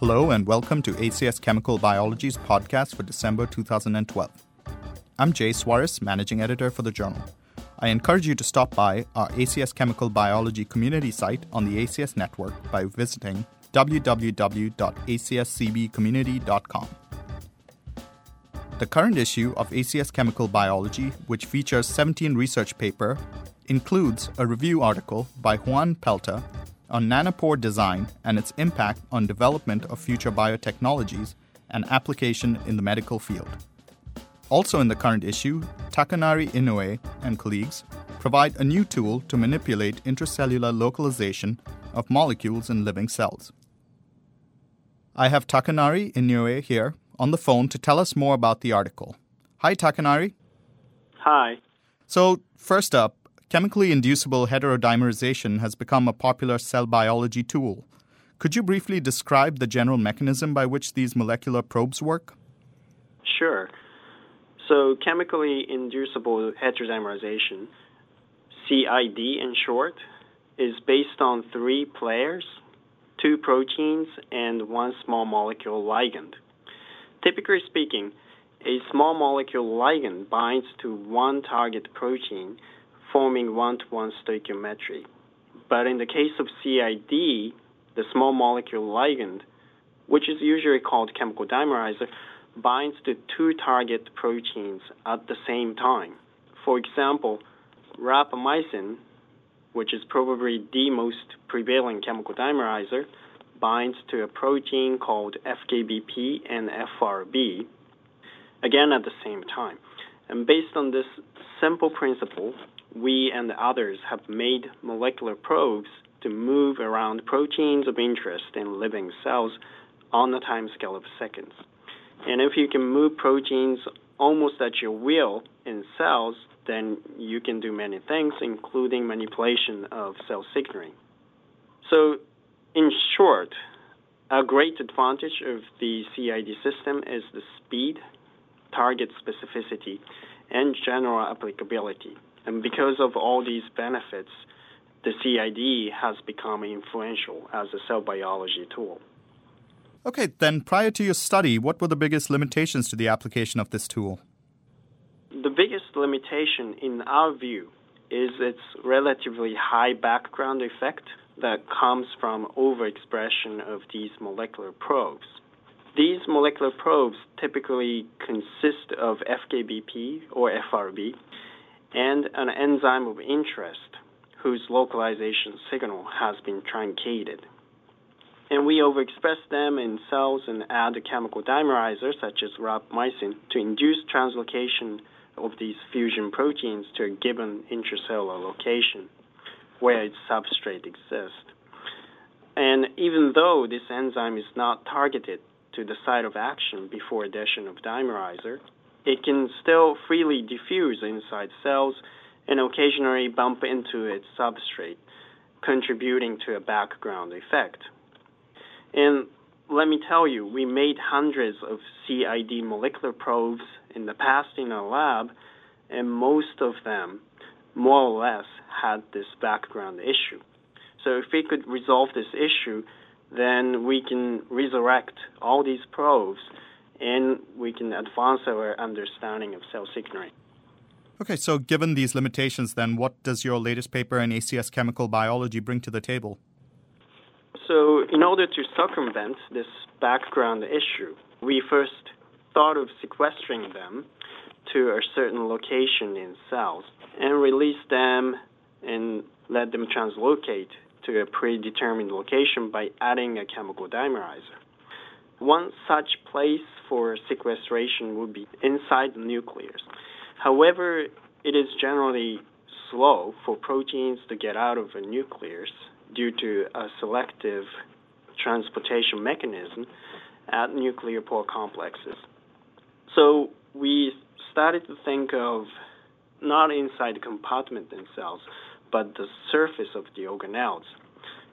Hello, and welcome to ACS Chemical Biology's podcast for December 2012. I'm Jay Suarez, managing editor for the journal. I encourage you to stop by our ACS Chemical Biology community site on the ACS network by visiting www.acscbcommunity.com. The current issue of ACS Chemical Biology, which features 17 research paper, includes a review article by Juan Pelta on nanopore design and its impact on development of future biotechnologies and application in the medical field. Also in the current issue, Takanari Inoue and colleagues provide a new tool to manipulate intracellular localization of molecules in living cells. I have Takanari Inoue here on the phone to tell us more about the article. Hi, Takanari. Hi. So, first up, chemically inducible heterodimerization has become a popular cell biology tool. Could you briefly describe the general mechanism by which these molecular probes work? Sure. So, chemically inducible heterodimerization, CID in short, is based on three players, two proteins, and one small molecule ligand. Typically speaking, a small molecule ligand binds to one target protein, forming one to one stoichiometry. But in the case of CID, the small molecule ligand, which is usually called chemical dimerizer, binds to two target proteins at the same time. For example, rapamycin, which is probably the most prevailing chemical dimerizer, binds to a protein called FKBP and FRB, again at the same time. And based on this simple principle, we and others have made molecular probes to move around proteins of interest in living cells on the timescale of seconds. And if you can move proteins almost at your will in cells, then you can do many things, including manipulation of cell signaling. So in short, a great advantage of the CID system is the speed, target specificity, and general applicability. And because of all these benefits, the CID has become influential as a cell biology tool. Okay, then prior to your study, what were the biggest limitations to the application of this tool? The biggest limitation, in our view, is its relatively high background effect that comes from overexpression of these molecular probes. These molecular probes typically consist of FKBP or FRB and an enzyme of interest whose localization signal has been truncated. And we overexpress them in cells and add a chemical dimerizer such as rapamycin to induce translocation of these fusion proteins to a given intracellular location where its substrate exists. And even though this enzyme is not targeted to the site of action before addition of dimerizer, it can still freely diffuse inside cells and occasionally bump into its substrate, contributing to a background effect. And let me tell you, we made hundreds of CID molecular probes in the past in our lab, and most of them more or less had this background issue. So if we could resolve this issue, then we can resurrect all these probes and we can advance our understanding of cell signaling. Okay, so given these limitations, then what does your latest paper in ACS chemical biology bring to the table? So, in order to circumvent this background issue, we first thought of sequestering them to a certain location in cells and release them and let them translocate to a predetermined location by adding a chemical dimerizer. One such place for sequestration would be inside the nucleus. However, it is generally slow for proteins to get out of a nucleus due to a selective transportation mechanism at nuclear pore complexes. So we started to think of not inside the compartment cells, but the surface of the organelles.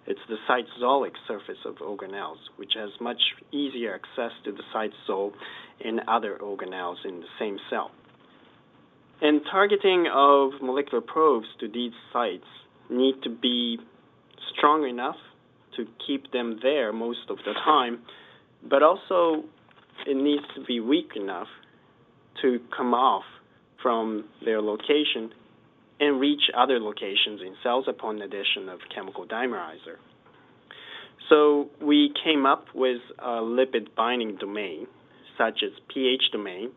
It's the cytosolic surface of organelles, which has much easier access to the cytosol in other organelles in the same cell. And targeting of molecular probes to these sites need to be strong enough to keep them there most of the time but also it needs to be weak enough to come off from their location and reach other locations in cells upon addition of chemical dimerizer. So we came up with a lipid binding domain, such as PH domain,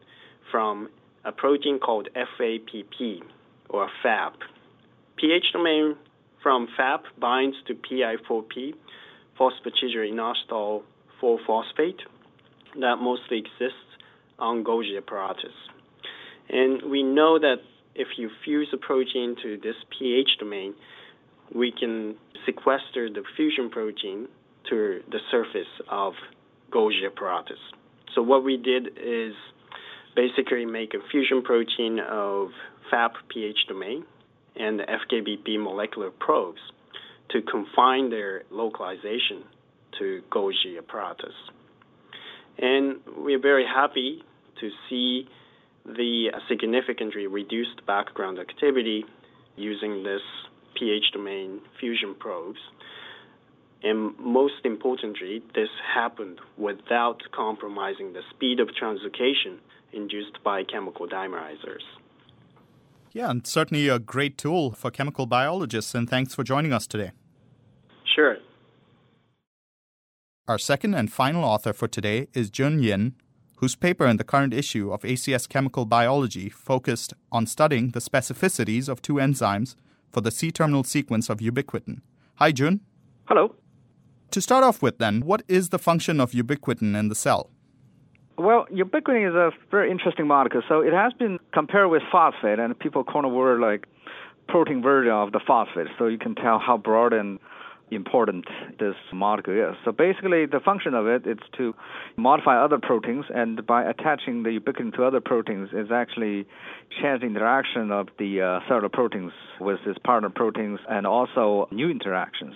from a protein called FAPP or FAP. PH domain from FAP binds to PI4P, phosphatidylinositol 4 phosphate, that mostly exists on Golgi apparatus. And we know that if you fuse a protein to this PH domain, we can sequester the fusion protein to the surface of Golgi apparatus. So what we did is basically make a fusion protein of FAP PH domain and the FKBP molecular probes to confine their localization to Golgi apparatus. And we're very happy to see the significantly reduced background activity using this PH domain fusion probes. And most importantly, this happened without compromising the speed of translocation induced by chemical dimerizers. Yeah, and certainly a great tool for chemical biologists, and thanks for joining us today. Sure. Our second and final author for today is Jun Yin, whose paper in the current issue of ACS Chemical Biology focused on studying the specificities of two enzymes for the C terminal sequence of ubiquitin. Hi, Jun. Hello. To start off with, then, what is the function of ubiquitin in the cell? Well, ubiquitin is a very interesting molecule. So it has been compared with phosphate, and people call it word like protein version of the phosphate. So you can tell how broad and important this molecule is. So basically, the function of it is to modify other proteins, and by attaching the ubiquitin to other proteins, is actually change the interaction of the uh, cellular proteins with its partner proteins, and also new interactions.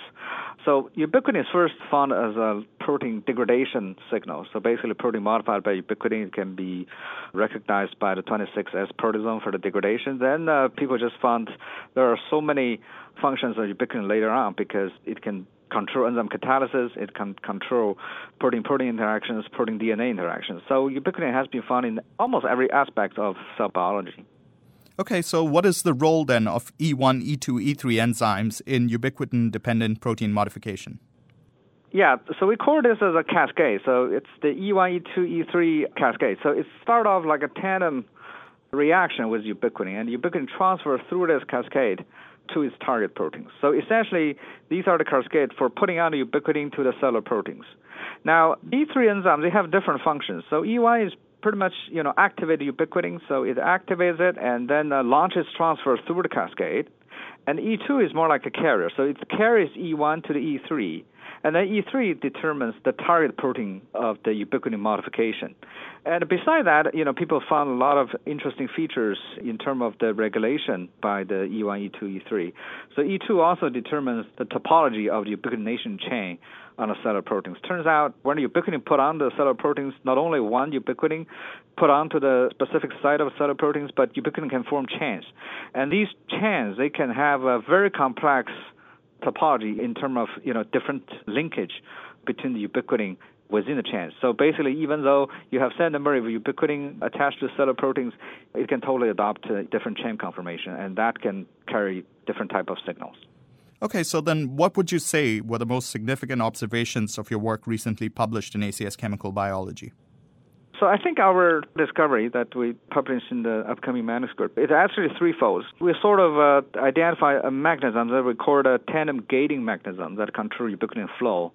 So ubiquitin is first found as a protein degradation signal. So basically, protein modified by ubiquitin can be recognized by the 26S proteasome for the degradation. Then uh, people just found there are so many functions of ubiquitin later on because it can control enzyme catalysis, it can control protein-protein interactions, protein-DNA interactions. So ubiquitin has been found in almost every aspect of cell biology. Okay, so what is the role then of E1, E2, E3 enzymes in ubiquitin dependent protein modification? Yeah, so we call this as a cascade. So it's the E1, E2, E3 cascade. So it starts off like a tandem reaction with ubiquitin, and ubiquitin transfers through this cascade to its target proteins. So essentially, these are the cascade for putting on ubiquitin to the cellular proteins. Now, E3 enzymes, they have different functions. So E1 is pretty much, you know, activate ubiquitin, so it activates it and then uh, launches transfer through the cascade. And E2 is more like a carrier, so it carries E1 to the E3. And then E3 determines the target protein of the ubiquitin modification. And beside that, you know, people found a lot of interesting features in terms of the regulation by the E1, E2, E3. So E2 also determines the topology of the ubiquitination chain on the cellular proteins. Turns out when ubiquitin put on the cellular proteins, not only one ubiquitin put onto the specific site of cellular proteins, but ubiquitin can form chains. And these chains, they can have a very complex topology in terms of you know different linkage between the ubiquitin within the chain. So basically, even though you have same number of ubiquitin attached to cellular proteins, it can totally adopt a different chain conformation, and that can carry different type of signals. Okay, so then what would you say were the most significant observations of your work recently published in ACS Chemical Biology? So I think our discovery that we published in the upcoming manuscript is actually threefold. We sort of uh, identify a mechanism that record a tandem gating mechanism that control ubiquitin flow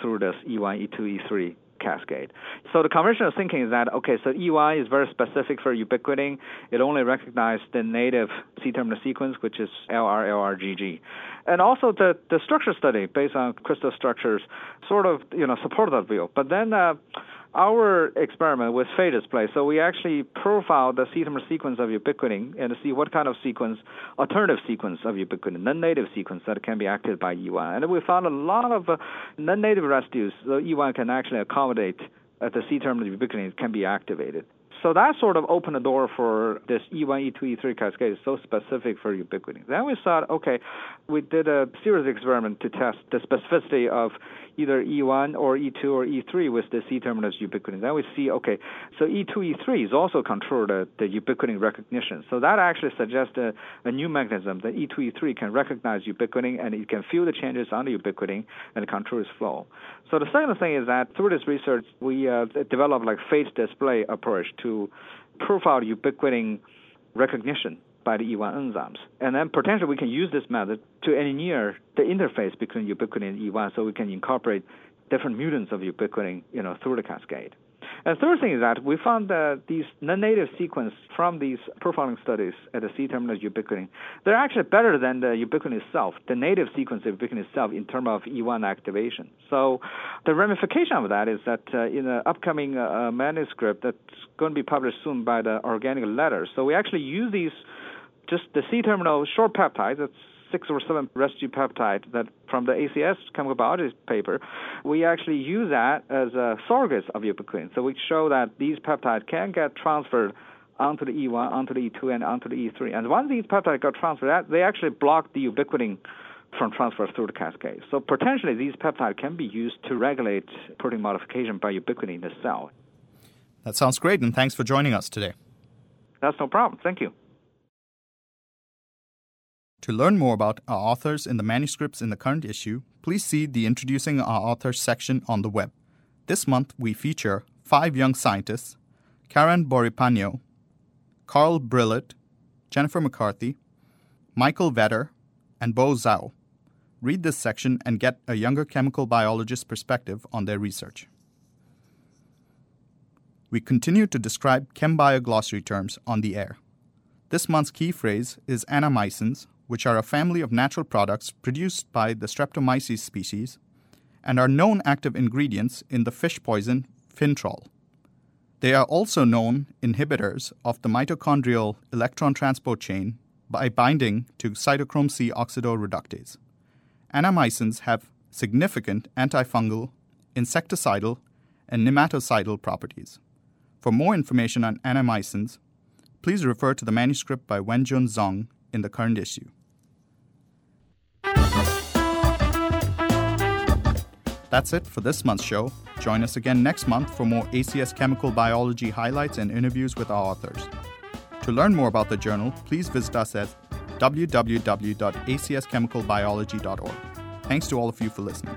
through this E1, E2, E3 cascade. So the conventional thinking is that okay, so E1 is very specific for ubiquitin. It only recognizes the native C-terminal sequence, which is LR, And also the, the structure study based on crystal structures sort of you know support that view. But then uh, our experiment with phage display. So we actually profile the C-terminal sequence of ubiquitin and see what kind of sequence, alternative sequence of ubiquitin, non-native sequence that can be activated by E1. And we found a lot of uh, non-native residues. So E1 can actually accommodate at the C-terminal ubiquitin can be activated. So that sort of opened the door for this E1, E2, E3 cascade, is so specific for ubiquitin. Then we thought, okay, we did a series experiment to test the specificity of either E1 or E2 or E3 with the C-terminus ubiquitin. Then we see, okay, so E2, E3 is also control the, the ubiquitin recognition. So that actually suggests a, a new mechanism that E2, E3 can recognize ubiquitin and it can feel the changes on the ubiquitin and control its flow. So the second thing is that through this research, we uh, developed like phage display approach to profile ubiquitin recognition by the E1 enzymes. And then potentially we can use this method to engineer the interface between ubiquitin and E1 so we can incorporate different mutants of ubiquitin, you know, through the cascade. And third thing is that we found that these non-native sequence from these profiling studies at the C-terminus ubiquitin, they're actually better than the ubiquitin itself, the native sequence of ubiquitin itself in terms of E1 activation. So the ramification of that is that uh, in the upcoming uh, manuscript that's going to be published soon by the Organic Letter, so we actually use these just the C-terminal short peptide, that's six or seven residue peptide that from the ACS chemical biology paper, we actually use that as a surrogate of ubiquitin. So we show that these peptides can get transferred onto the E1, onto the E2, and onto the E3. And once these peptides got transferred, they actually block the ubiquitin from transfer through the cascade. So potentially these peptides can be used to regulate protein modification by ubiquitin in the cell. That sounds great, and thanks for joining us today. That's no problem. Thank you. To learn more about our authors in the manuscripts in the current issue, please see the Introducing Our Authors section on the web. This month, we feature five young scientists Karen Boripano, Carl Brillett, Jennifer McCarthy, Michael Vetter, and Bo Zhao. Read this section and get a younger chemical biologist's perspective on their research. We continue to describe ChemBio glossary terms on the air. This month's key phrase is antimycins, which are a family of natural products produced by the Streptomyces species and are known active ingredients in the fish poison Fintrol. They are also known inhibitors of the mitochondrial electron transport chain by binding to cytochrome C oxidoreductase. Antimycins have significant antifungal, insecticidal, and nematocidal properties. For more information on antimycins, please refer to the manuscript by Wenjun Zhang in the current issue. That's it for this month's show. Join us again next month for more ACS chemical biology highlights and interviews with our authors. To learn more about the journal, please visit us at www.acschemicalbiology.org. Thanks to all of you for listening.